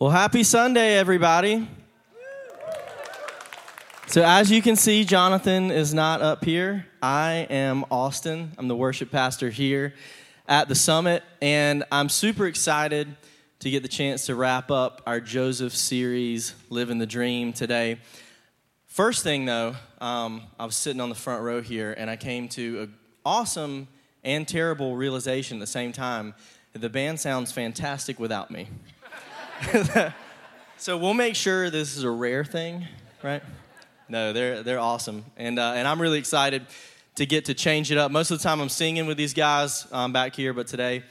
Well, happy Sunday, everybody. So, as you can see, Jonathan is not up here. I am Austin. I'm the worship pastor here at the summit, and I'm super excited to get the chance to wrap up our Joseph series, Living the Dream, today. First thing, though, um, I was sitting on the front row here, and I came to an awesome and terrible realization at the same time that the band sounds fantastic without me. so we'll make sure this is a rare thing, right? No, they're they're awesome, and uh, and I'm really excited to get to change it up. Most of the time, I'm singing with these guys um, back here, but today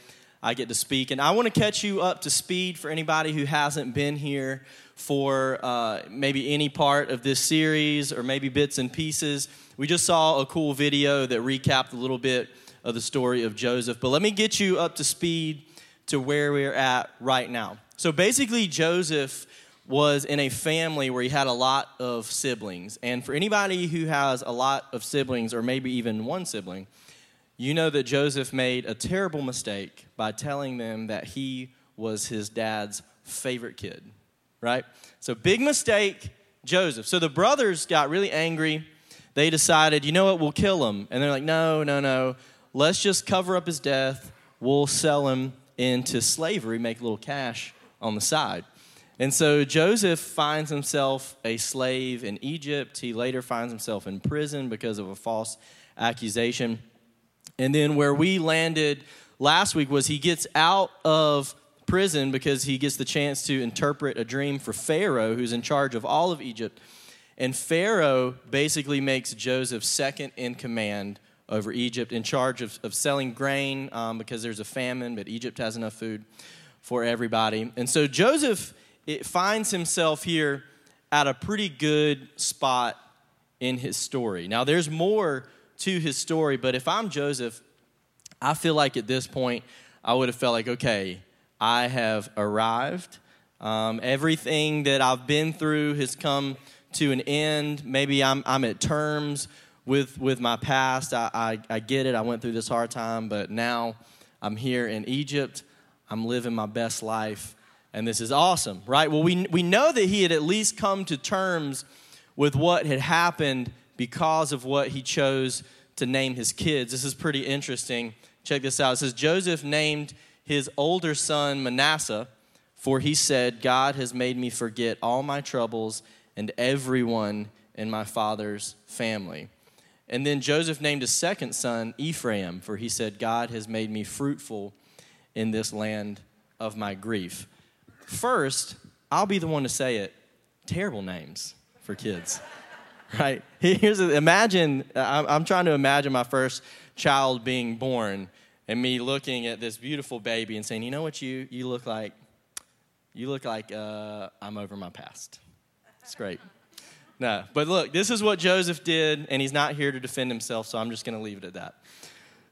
I get to speak, and I want to catch you up to speed for anybody who hasn't been here for uh, maybe any part of this series or maybe bits and pieces. We just saw a cool video that recapped a little bit of the story of Joseph, but let me get you up to speed to where we're at right now. So basically, Joseph was in a family where he had a lot of siblings. And for anybody who has a lot of siblings, or maybe even one sibling, you know that Joseph made a terrible mistake by telling them that he was his dad's favorite kid, right? So, big mistake, Joseph. So the brothers got really angry. They decided, you know what, we'll kill him. And they're like, no, no, no. Let's just cover up his death. We'll sell him into slavery, make a little cash on the side. And so Joseph finds himself a slave in Egypt. He later finds himself in prison because of a false accusation. And then where we landed last week was he gets out of prison because he gets the chance to interpret a dream for Pharaoh, who's in charge of all of Egypt. And Pharaoh basically makes Joseph second in command over Egypt, in charge of, of selling grain um, because there's a famine, but Egypt has enough food for everybody. And so Joseph it finds himself here at a pretty good spot in his story. Now, there's more to his story, but if I'm Joseph, I feel like at this point, I would have felt like, okay, I have arrived. Um, everything that I've been through has come to an end. Maybe I'm, I'm at terms with, with my past. I, I, I get it. I went through this hard time, but now I'm here in Egypt. I'm living my best life, and this is awesome, right? Well, we, we know that he had at least come to terms with what had happened because of what he chose to name his kids. This is pretty interesting. Check this out. It says Joseph named his older son Manasseh, for he said, God has made me forget all my troubles and everyone in my father's family. And then Joseph named his second son Ephraim, for he said, God has made me fruitful in this land of my grief. First, I'll be the one to say it terrible names for kids, right? Here's a, imagine, I'm trying to imagine my first child being born and me looking at this beautiful baby and saying, you know what you, you look like? You look like uh, I'm over my past. It's great. No, but look, this is what Joseph did, and he's not here to defend himself, so I'm just going to leave it at that.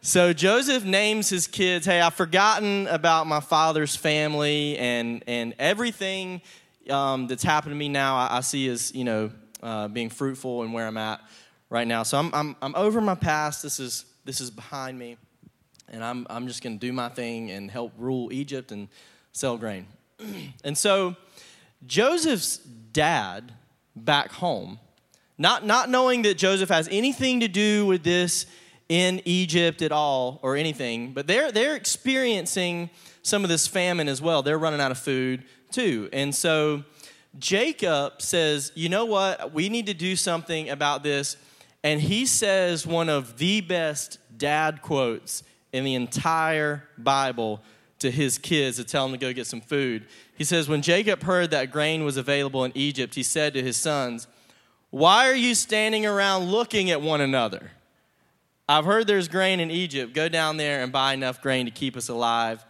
So Joseph names his kids, hey, I've forgotten about my father's family and, and everything um, that's happened to me now, I, I see as, you know, uh, being fruitful and where I'm at right now. So I'm, I'm, I'm over my past. This is, this is behind me. And I'm, I'm just going to do my thing and help rule Egypt and sell grain. and so Joseph's dad back home, not, not knowing that Joseph has anything to do with this in Egypt at all or anything, but they're, they're experiencing some of this famine as well. They're running out of food too. And so Jacob says, You know what? We need to do something about this. And he says one of the best dad quotes in the entire Bible to his kids to tell them to go get some food. He says, When Jacob heard that grain was available in Egypt, he said to his sons, Why are you standing around looking at one another? I've heard there's grain in Egypt. Go down there and buy enough grain to keep us alive.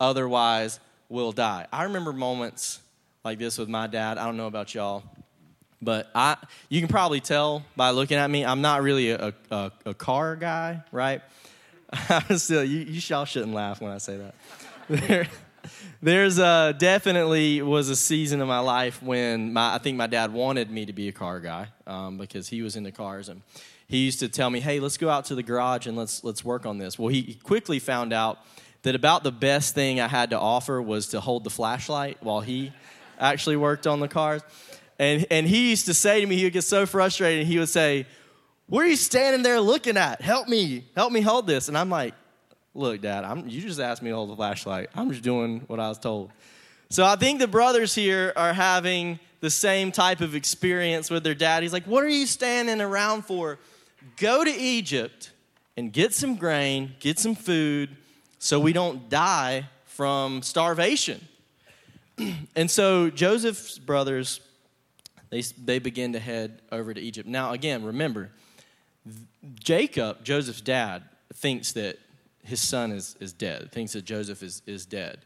Otherwise, we'll die. I remember moments like this with my dad. I don't know about y'all, but I, you can probably tell by looking at me, I'm not really a, a, a car guy, right? Still, you, you y'all shouldn't laugh when I say that. There, there's uh, definitely was a season of my life when my, I think my dad wanted me to be a car guy um, because he was into cars and he used to tell me, "Hey, let's go out to the garage and let's let's work on this." Well, he quickly found out that about the best thing I had to offer was to hold the flashlight while he actually worked on the cars. And, and he used to say to me, he would get so frustrated, he would say, What are you standing there looking at? Help me, help me hold this. And I'm like, Look, Dad, I'm, you just asked me to hold the flashlight. I'm just doing what I was told. So I think the brothers here are having the same type of experience with their dad. He's like, What are you standing around for? Go to Egypt and get some grain, get some food, so we don't die from starvation. and so Joseph's brothers, they, they begin to head over to Egypt. Now, again, remember, Jacob, Joseph's dad, thinks that his son is, is dead, thinks that Joseph is, is dead.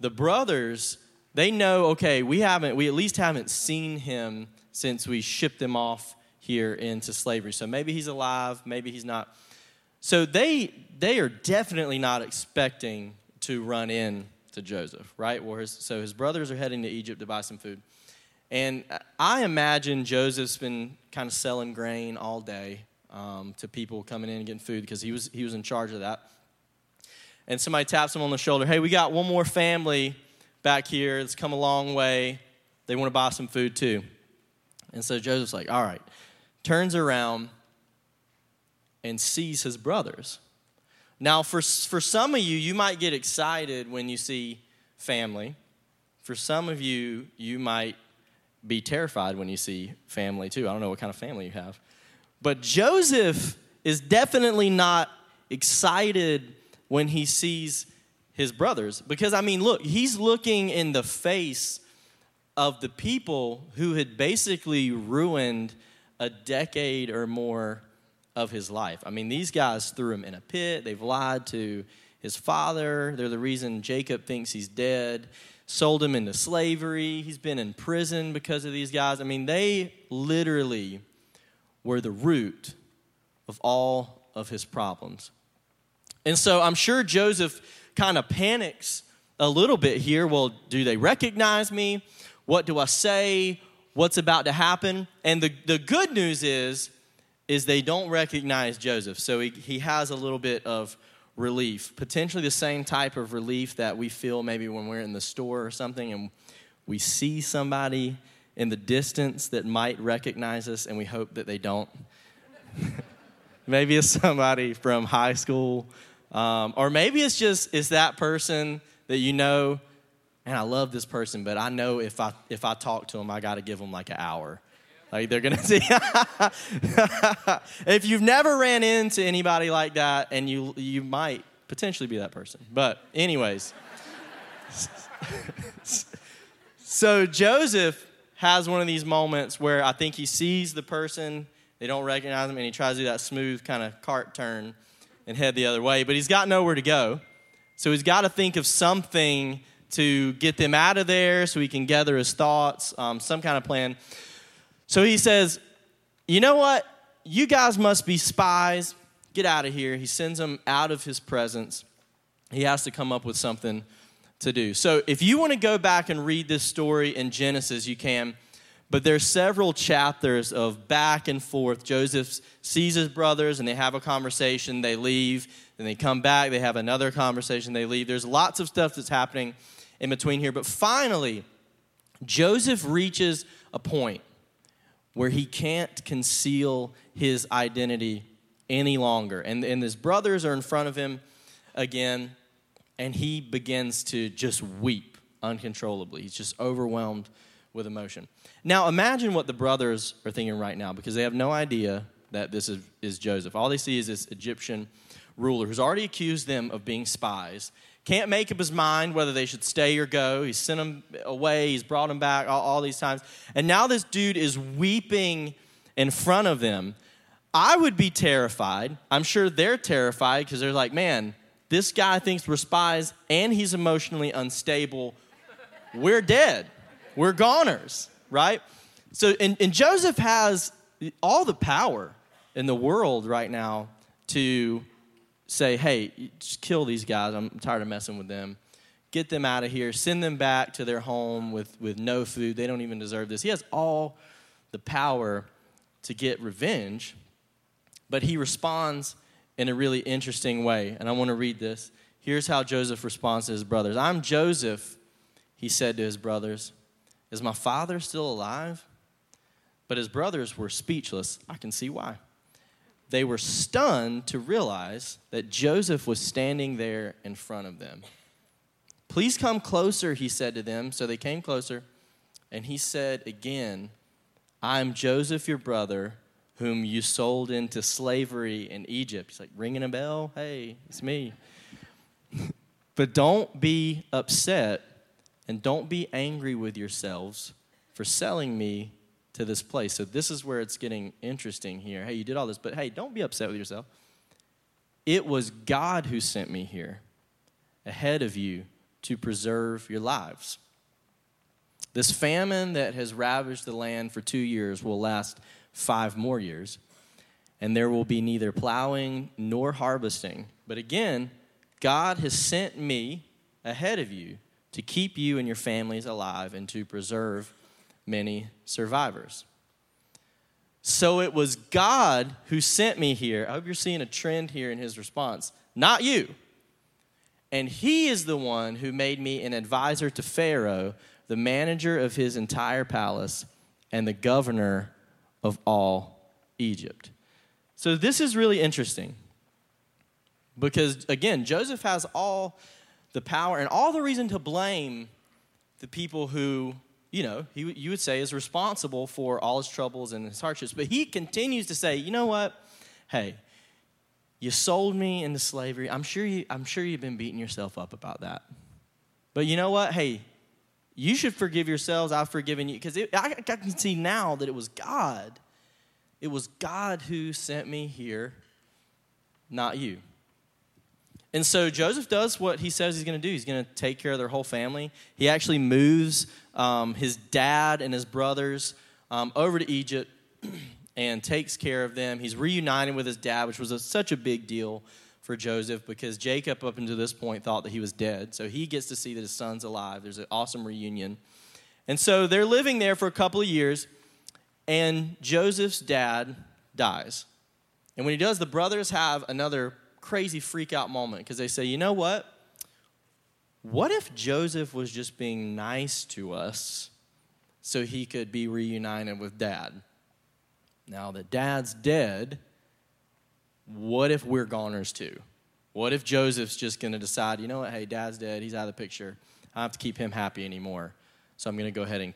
The brothers, they know, okay, we haven't, we at least haven't seen him since we shipped him off here into slavery. So maybe he's alive, maybe he's not. So they they are definitely not expecting to run in to Joseph, right? His, so his brothers are heading to Egypt to buy some food. And I imagine Joseph's been kind of selling grain all day um, to people coming in and getting food because he was, he was in charge of that. And somebody taps him on the shoulder Hey, we got one more family back here that's come a long way. They want to buy some food too. And so Joseph's like, All right, turns around and sees his brothers. Now, for, for some of you, you might get excited when you see family. For some of you, you might be terrified when you see family too. I don't know what kind of family you have. But Joseph is definitely not excited when he sees his brothers. Because, I mean, look, he's looking in the face of the people who had basically ruined a decade or more of his life. I mean, these guys threw him in a pit, they've lied to his father, they're the reason Jacob thinks he's dead, sold him into slavery, he's been in prison because of these guys. I mean, they literally were the root of all of his problems. And so I'm sure Joseph kind of panics a little bit here. Well, do they recognize me? What do I say? What's about to happen? And the, the good news is is they don't recognize Joseph. So he, he has a little bit of relief, potentially the same type of relief that we feel maybe when we're in the store or something and we see somebody in the distance that might recognize us and we hope that they don't. maybe it's somebody from high school, um, or maybe it's just it's that person that you know, and I love this person, but I know if I if I talk to them, I got to give them like an hour like they're gonna see. if you've never ran into anybody like that, and you you might potentially be that person. But anyways, so Joseph has one of these moments where I think he sees the person, they don't recognize him, and he tries to do that smooth kind of cart turn and head the other way. But he's got nowhere to go, so he's got to think of something to get them out of there, so he can gather his thoughts, um, some kind of plan. So he says, You know what? You guys must be spies. Get out of here. He sends them out of his presence. He has to come up with something to do. So if you want to go back and read this story in Genesis, you can. But there's several chapters of back and forth. Joseph sees his brothers and they have a conversation, they leave, then they come back, they have another conversation, they leave. There's lots of stuff that's happening in between here. But finally, Joseph reaches a point where he can't conceal his identity any longer. And, and his brothers are in front of him again, and he begins to just weep uncontrollably. He's just overwhelmed with emotion. Now, imagine what the brothers are thinking right now because they have no idea that this is, is Joseph. All they see is this Egyptian ruler who's already accused them of being spies can't make up his mind whether they should stay or go. He's sent them away, he's brought them back all, all these times. And now this dude is weeping in front of them. I would be terrified. I'm sure they're terrified because they're like, man, this guy thinks we're spies and he's emotionally unstable. We're dead. We're goners, right? So, and, and Joseph has all the power in the world right now to say, hey, just kill these guys. I'm tired of messing with them. Get them out of here. Send them back to their home with, with no food. They don't even deserve this. He has all the power to get revenge, but he responds in a really interesting way. And I want to read this. Here's how Joseph responds to his brothers I'm Joseph, he said to his brothers. Is my father still alive? But his brothers were speechless. I can see why. They were stunned to realize that Joseph was standing there in front of them. Please come closer, he said to them. So they came closer, and he said again, I am Joseph, your brother, whom you sold into slavery in Egypt. He's like, ringing a bell? Hey, it's me. but don't be upset and don't be angry with yourselves for selling me to this place. So, this is where it's getting interesting here. Hey, you did all this, but hey, don't be upset with yourself. It was God who sent me here ahead of you to preserve your lives. This famine that has ravaged the land for two years will last five more years, and there will be neither plowing nor harvesting. But again, God has sent me ahead of you to keep you and your families alive and to preserve many survivors. So it was God who sent me here. I hope you're seeing a trend here in his response, not you. And he is the one who made me an advisor to Pharaoh, the manager of his entire palace, and the governor of all Egypt. So this is really interesting because, again, Joseph has all the power and all the reason to blame the people who, you know, he, you would say is responsible for all his troubles and his hardships. But he continues to say, you know what? Hey, you sold me into slavery. I'm sure, you, I'm sure you've been beating yourself up about that. But you know what? Hey, you should forgive yourselves. I've forgiven you. Because I, I can see now that it was God. It was God who sent me here, not you. And so Joseph does what he says he's going to do. He's going to take care of their whole family. He actually moves um, his dad and his brothers um, over to Egypt and takes care of them. He's reunited with his dad, which was a, such a big deal for Joseph because Jacob, up until this point, thought that he was dead. So he gets to see that his son's alive. There's an awesome reunion. And so they're living there for a couple of years, and Joseph's dad dies. And when he does, the brothers have another crazy freak out moment because they say, you know what? What if Joseph was just being nice to us so he could be reunited with dad? Now that dad's dead, what if we're goners too? What if Joseph's just going to decide, you know what, hey, dad's dead, he's out of the picture. I don't have to keep him happy anymore. So I'm going to go ahead and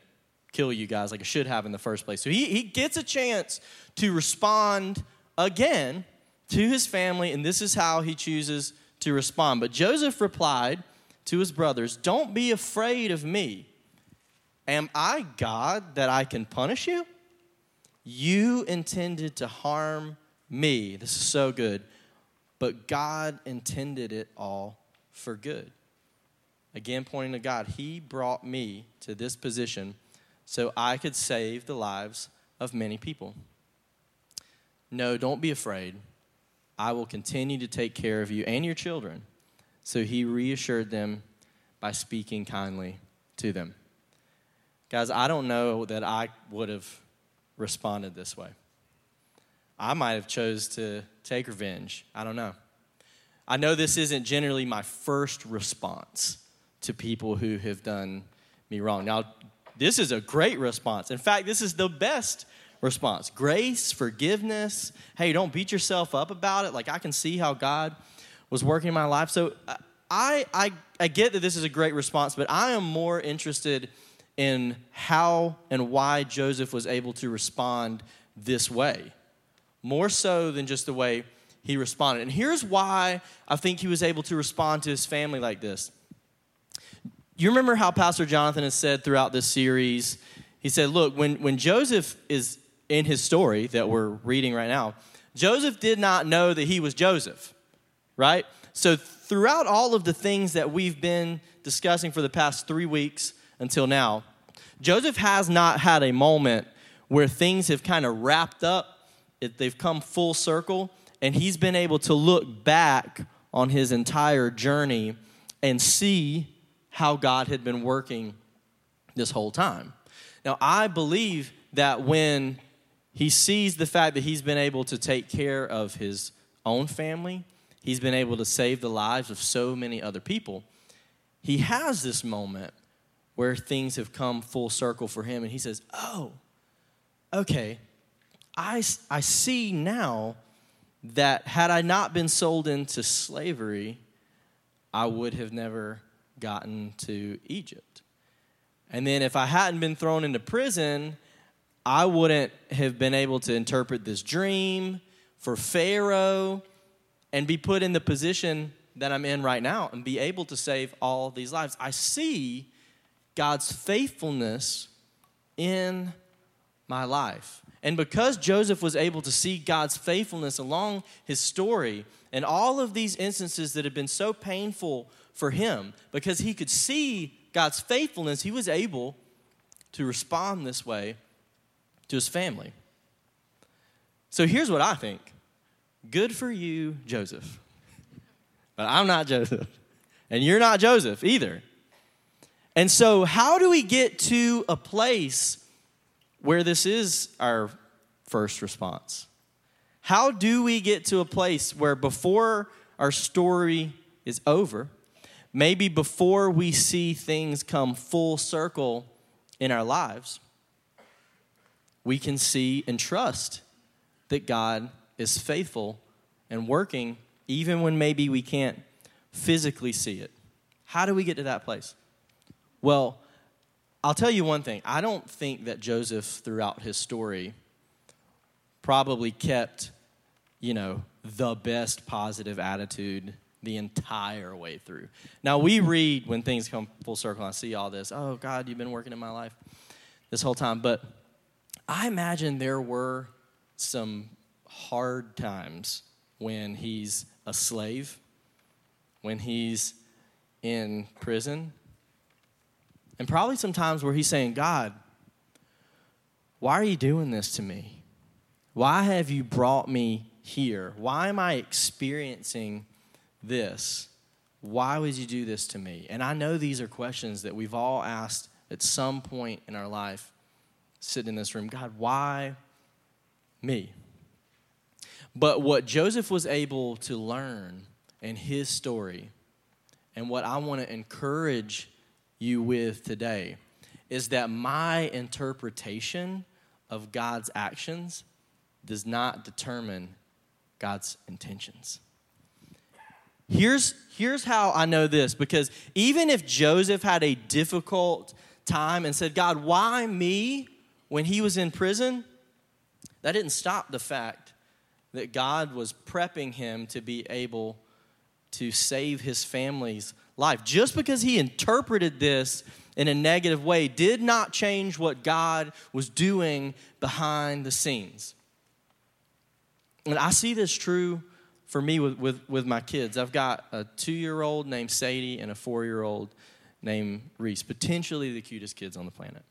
kill you guys like I should have in the first place. So he, he gets a chance to respond again to his family, and this is how he chooses to respond. But Joseph replied to his brothers, Don't be afraid of me. Am I God that I can punish you? You intended to harm me. This is so good. But God intended it all for good. Again, pointing to God, He brought me to this position so I could save the lives of many people. No, don't be afraid. I will continue to take care of you and your children. So he reassured them by speaking kindly to them. Guys, I don't know that I would have responded this way. I might have chose to take revenge. I don't know. I know this isn't generally my first response to people who have done me wrong. Now, this is a great response. In fact, this is the best response grace, forgiveness. Hey, don't beat yourself up about it. Like, I can see how God was working in my life. So, I, I, I get that this is a great response, but I am more interested in how and why Joseph was able to respond this way, more so than just the way he responded. And here's why I think he was able to respond to his family like this. You remember how Pastor Jonathan has said throughout this series, he said, Look, when, when Joseph is in his story that we're reading right now, Joseph did not know that he was Joseph, right? So, throughout all of the things that we've been discussing for the past three weeks until now, Joseph has not had a moment where things have kind of wrapped up, they've come full circle, and he's been able to look back on his entire journey and see how God had been working this whole time. Now, I believe that when he sees the fact that he's been able to take care of his own family, he's been able to save the lives of so many other people. He has this moment where things have come full circle for him. And he says, Oh, okay, I, I see now that had I not been sold into slavery, I would have never gotten to Egypt. And then if I hadn't been thrown into prison, I wouldn't have been able to interpret this dream for Pharaoh and be put in the position that I'm in right now and be able to save all these lives. I see God's faithfulness in my life. And because Joseph was able to see God's faithfulness along his story and all of these instances that had been so painful for him, because he could see God's faithfulness, he was able to respond this way to his family. So here's what I think good for you, Joseph. But I'm not Joseph. And you're not Joseph either. And so, how do we get to a place where this is our first response? How do we get to a place where before our story is over, maybe before we see things come full circle in our lives, we can see and trust that God is faithful and working even when maybe we can't physically see it. How do we get to that place? Well, I'll tell you one thing. I don't think that Joseph, throughout his story, probably kept, you know, the best positive attitude the entire way through. Now, we read when things come full circle, I see all this. Oh, God, you've been working in my life this whole time. But I imagine there were some hard times when he's a slave, when he's in prison, and probably some times where he's saying, God, why are you doing this to me? Why have you brought me here? Why am I experiencing this? Why would you do this to me? And I know these are questions that we've all asked at some point in our life, sitting in this room God, why me? But what Joseph was able to learn in his story, and what I want to encourage you with today is that my interpretation of God's actions does not determine God's intentions. Here's, here's how I know this because even if Joseph had a difficult time and said, God, why me when he was in prison? That didn't stop the fact that God was prepping him to be able to save his family's life. Just because he interpreted this in a negative way did not change what God was doing behind the scenes. And I see this true for me with, with, with my kids. I've got a two year old named Sadie and a four year old named Reese, potentially the cutest kids on the planet.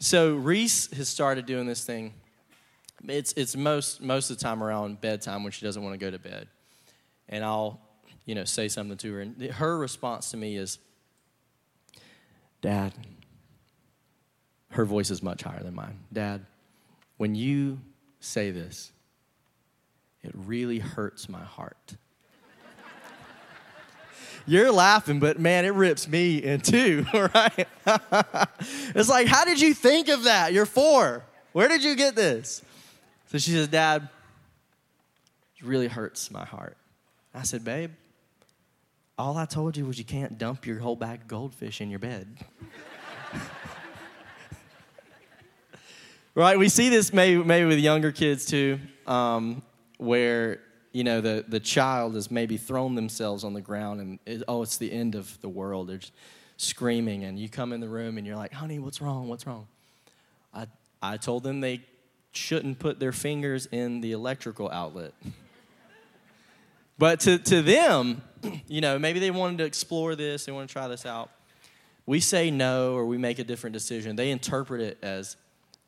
So Reese has started doing this thing. It's, it's most, most of the time around bedtime when she doesn't want to go to bed. And I'll you know, say something to her. And her response to me is, Dad, her voice is much higher than mine. Dad, when you say this, it really hurts my heart. You're laughing, but man, it rips me in two, right? it's like, how did you think of that? You're four. Where did you get this? So she says, Dad, it really hurts my heart. I said, Babe, all I told you was you can't dump your whole bag of goldfish in your bed. right? We see this maybe, maybe with younger kids too, um, where you know the, the child has maybe thrown themselves on the ground and it, oh, it's the end of the world. They're screaming, and you come in the room and you're like, honey, what's wrong? What's wrong? I, I told them they shouldn't put their fingers in the electrical outlet. but to, to them, you know, maybe they wanted to explore this, they want to try this out. We say no or we make a different decision. They interpret it as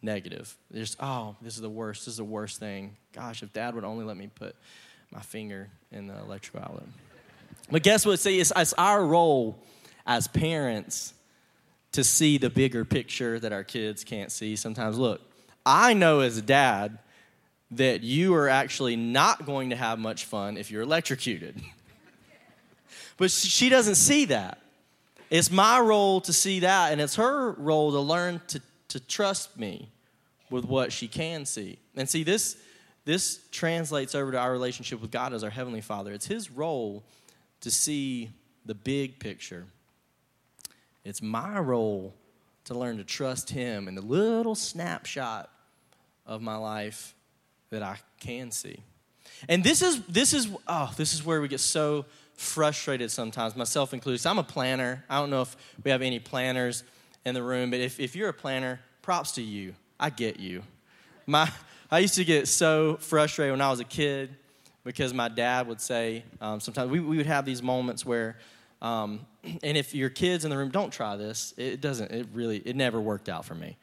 negative. They're just, oh, this is the worst. This is the worst thing. Gosh, if dad would only let me put my finger in the electrical outlet. But guess what? See, it's, it's our role as parents to see the bigger picture that our kids can't see sometimes. Look, I know as a dad that you are actually not going to have much fun if you're electrocuted. But she doesn't see that. it's my role to see that, and it's her role to learn to, to trust me with what she can see. And see, this, this translates over to our relationship with God as our Heavenly Father. It's His role to see the big picture. It's my role to learn to trust Him in the little snapshot of my life that I can see. And this is this is oh, this is where we get so frustrated sometimes, myself included. So I'm a planner. I don't know if we have any planners in the room, but if, if you're a planner, props to you. I get you. My, I used to get so frustrated when I was a kid because my dad would say, um, sometimes we, we would have these moments where, um, and if your kids in the room, don't try this. It doesn't, it really, it never worked out for me.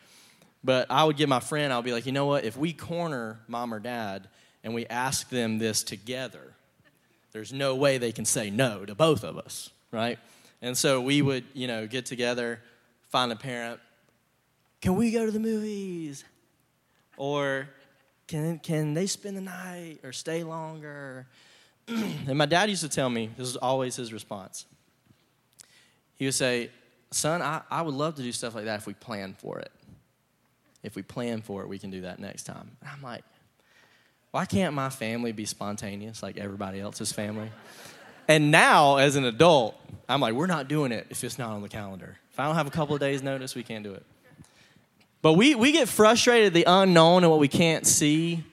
But I would get my friend, I'll be like, you know what? If we corner mom or dad and we ask them this together, there's no way they can say no to both of us, right? And so we would, you know, get together, find a parent. Can we go to the movies? Or can, can they spend the night or stay longer? and my dad used to tell me, this was always his response. He would say, Son, I, I would love to do stuff like that if we plan for it. If we plan for it, we can do that next time. And I'm like, why can't my family be spontaneous like everybody else's family? And now, as an adult, I'm like, we're not doing it if it's not on the calendar. If I don't have a couple of days' notice, we can't do it. But we, we get frustrated at the unknown and what we can't see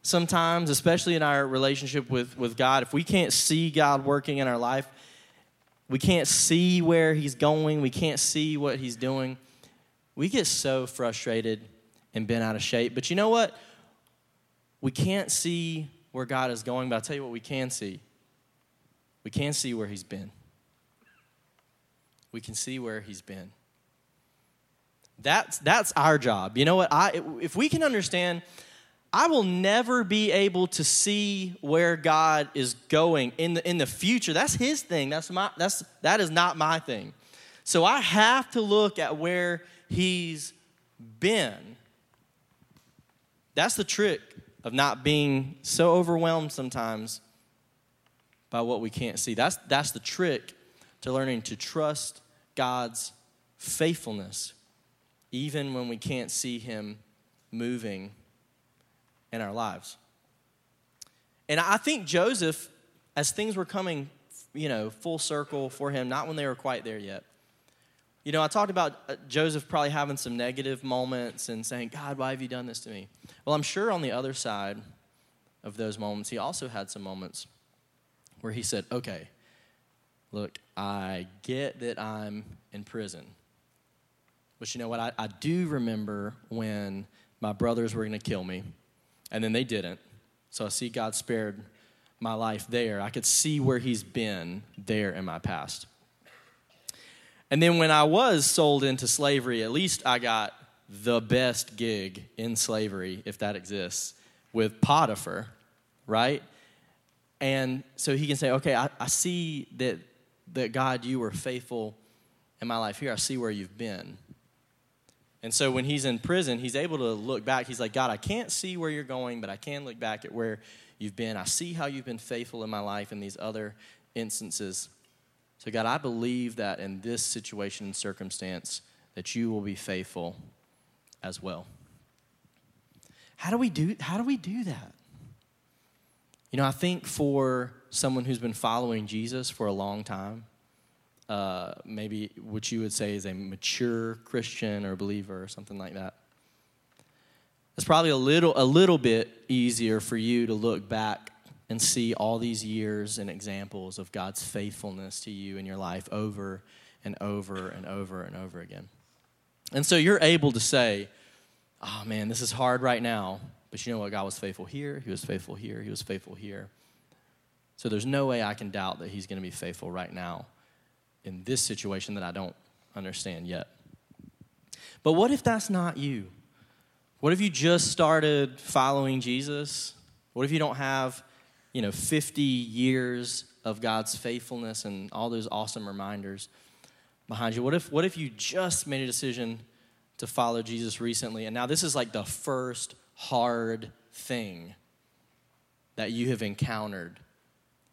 sometimes, especially in our relationship with, with God. If we can't see God working in our life, we can't see where He's going, we can't see what He's doing, we get so frustrated and bent out of shape. But you know what? We can't see where God is going, but I'll tell you what we can see. We can see where He's been. We can see where He's been. That's, that's our job. You know what? I, if we can understand, I will never be able to see where God is going in the, in the future. That's His thing. That's my, that's, that is not my thing. So I have to look at where He's been. That's the trick of not being so overwhelmed sometimes by what we can't see. That's, that's the trick to learning to trust God's faithfulness, even when we can't see Him moving in our lives. And I think Joseph, as things were coming, you know, full circle for him, not when they were quite there yet. You know, I talked about uh, Joseph probably having some negative moments and saying, God, why have you done this to me? Well, I'm sure on the other side of those moments, he also had some moments where he said, Okay, look, I get that I'm in prison. But you know what? I, I do remember when my brothers were going to kill me, and then they didn't. So I see God spared my life there. I could see where he's been there in my past. And then when I was sold into slavery, at least I got the best gig in slavery, if that exists, with Potiphar, right? And so he can say, okay, I, I see that, that God, you were faithful in my life here. I see where you've been. And so when he's in prison, he's able to look back. He's like, God, I can't see where you're going, but I can look back at where you've been. I see how you've been faithful in my life in these other instances. So, God, I believe that in this situation and circumstance, that you will be faithful as well. How do we do, how do, we do that? You know, I think for someone who's been following Jesus for a long time, uh, maybe what you would say is a mature Christian or believer or something like that. It's probably a little, a little bit easier for you to look back and see all these years and examples of God's faithfulness to you in your life over and over and over and over again. And so you're able to say, oh man, this is hard right now, but you know what? God was faithful here, He was faithful here, He was faithful here. So there's no way I can doubt that He's going to be faithful right now in this situation that I don't understand yet. But what if that's not you? What if you just started following Jesus? What if you don't have you know, 50 years of God's faithfulness and all those awesome reminders behind you? What if, what if you just made a decision to follow Jesus recently, and now this is like the first hard thing that you have encountered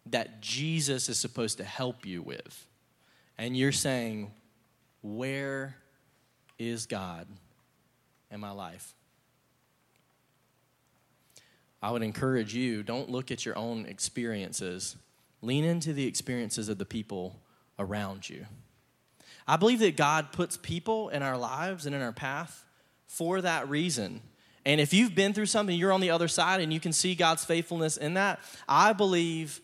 that Jesus is supposed to help you with? And you're saying, where is God in my life? I would encourage you don't look at your own experiences, lean into the experiences of the people around you. I believe that God puts people in our lives and in our path for that reason. And if you've been through something, you're on the other side and you can see God's faithfulness in that, I believe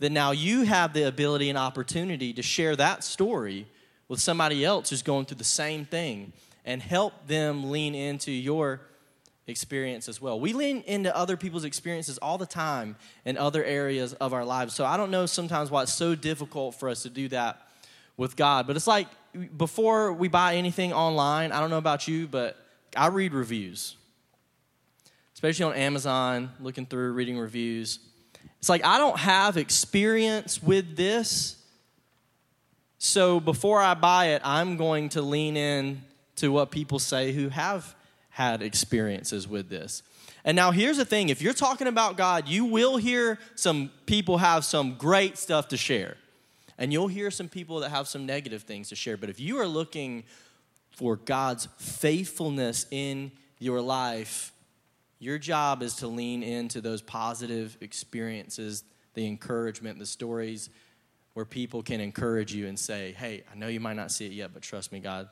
that now you have the ability and opportunity to share that story with somebody else who's going through the same thing and help them lean into your experience as well. We lean into other people's experiences all the time in other areas of our lives. So I don't know sometimes why it's so difficult for us to do that with God. But it's like before we buy anything online, I don't know about you, but I read reviews, especially on Amazon, looking through, reading reviews. It's like I don't have experience with this. So before I buy it, I'm going to lean in to what people say who have had experiences with this. And now here's the thing if you're talking about God, you will hear some people have some great stuff to share. And you'll hear some people that have some negative things to share. But if you are looking for God's faithfulness in your life, your job is to lean into those positive experiences, the encouragement, the stories where people can encourage you and say, Hey, I know you might not see it yet, but trust me, God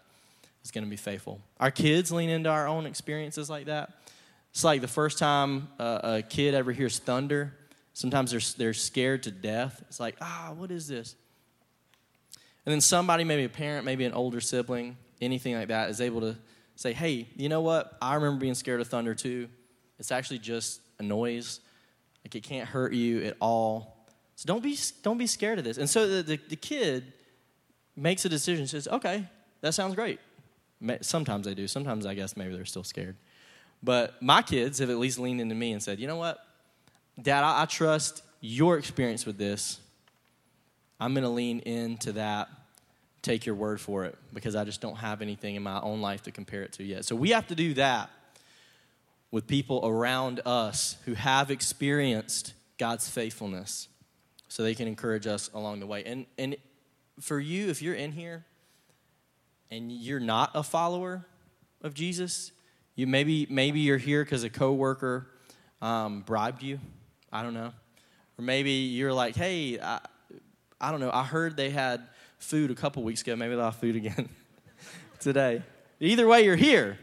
is going to be faithful. Our kids lean into our own experiences like that. It's like the first time a kid ever hears thunder, sometimes they're, they're scared to death. It's like, ah, what is this? And then somebody, maybe a parent, maybe an older sibling, anything like that, is able to say, hey, you know what? I remember being scared of thunder too. It's actually just a noise. Like it can't hurt you at all. So don't be, don't be scared of this. And so the, the, the kid makes a decision, says, okay, that sounds great. Sometimes they do. Sometimes I guess maybe they're still scared. But my kids have at least leaned into me and said, you know what? Dad, I, I trust your experience with this. I'm going to lean into that, take your word for it, because I just don't have anything in my own life to compare it to yet. So we have to do that with people around us who have experienced God's faithfulness so they can encourage us along the way. And, and for you, if you're in here and you're not a follower of Jesus, you maybe maybe you're here because a coworker um, bribed you. I don't know, or maybe you're like, hey, I, I don't know. I heard they had food a couple weeks ago. Maybe they'll have food again today. Either way, you're here.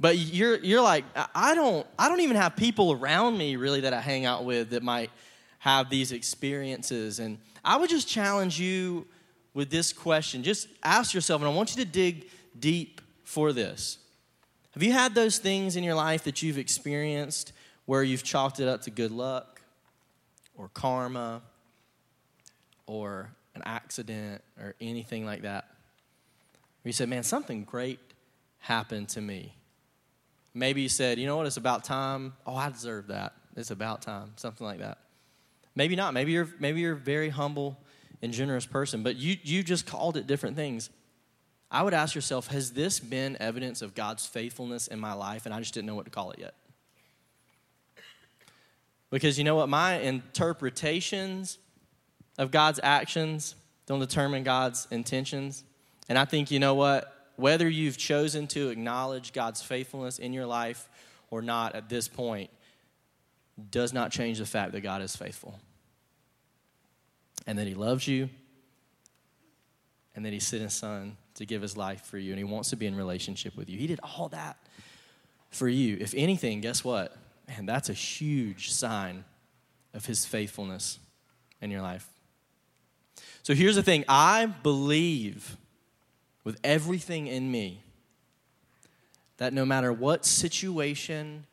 But you're you're like I don't I don't even have people around me really that I hang out with that might have these experiences and I would just challenge you with this question. Just ask yourself, and I want you to dig deep for this. Have you had those things in your life that you've experienced where you've chalked it up to good luck or karma or an accident or anything like that? Where you said, man, something great happened to me. Maybe you said, you know what, it's about time. Oh, I deserve that. It's about time. Something like that. Maybe not. Maybe you're maybe you're very humble and generous person, but you, you just called it different things. I would ask yourself, has this been evidence of God's faithfulness in my life and I just didn't know what to call it yet? Because you know what? My interpretations of God's actions don't determine God's intentions. And I think, you know what? Whether you've chosen to acknowledge God's faithfulness in your life or not at this point does not change the fact that God is faithful and that He loves you, and that He sent His Son to give His life for you, and He wants to be in relationship with you. He did all that for you. If anything, guess what? Man, that's a huge sign of His faithfulness in your life. So here's the thing I believe with everything in me that no matter what situation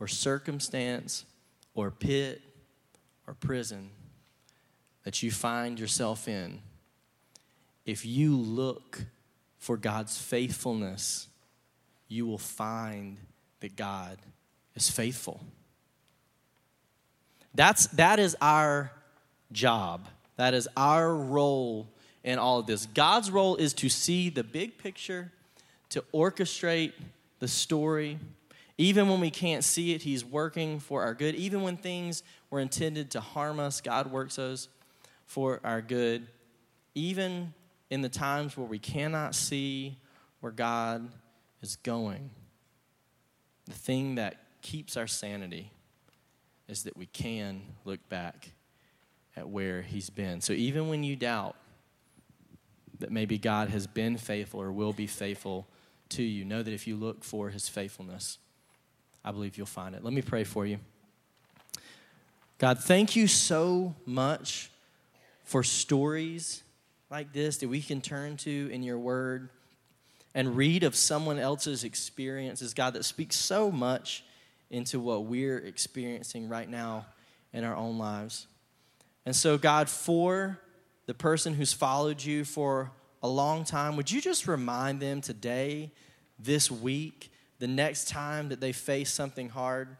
or circumstance or pit or prison that you find yourself in, if you look for God's faithfulness, you will find that God is faithful. That's, that is our job. That is our role in all of this. God's role is to see the big picture, to orchestrate the story. Even when we can't see it, He's working for our good. Even when things were intended to harm us, God works those for our good, even in the times where we cannot see where God is going, the thing that keeps our sanity is that we can look back at where He's been. So even when you doubt that maybe God has been faithful or will be faithful to you, know that if you look for His faithfulness, I believe you'll find it. Let me pray for you. God, thank you so much for stories like this that we can turn to in your word and read of someone else's experiences, God, that speaks so much into what we're experiencing right now in our own lives. And so, God, for the person who's followed you for a long time, would you just remind them today, this week, the next time that they face something hard?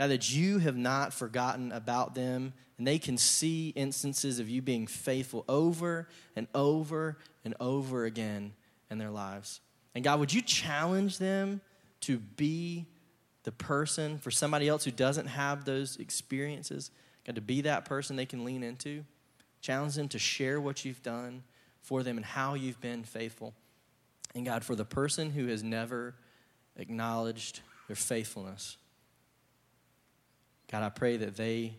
Now that you have not forgotten about them, and they can see instances of you being faithful over and over and over again in their lives. And God, would you challenge them to be the person for somebody else who doesn't have those experiences? God, to be that person they can lean into. Challenge them to share what you've done for them and how you've been faithful. And God, for the person who has never acknowledged their faithfulness, God, I pray that they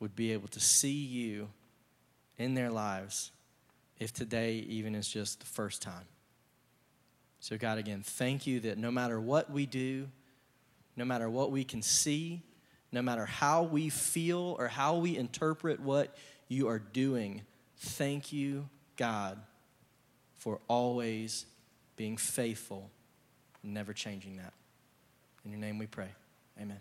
would be able to see you in their lives if today even is just the first time. So, God, again, thank you that no matter what we do, no matter what we can see, no matter how we feel or how we interpret what you are doing, thank you, God, for always being faithful, never changing that. In your name we pray. Amen.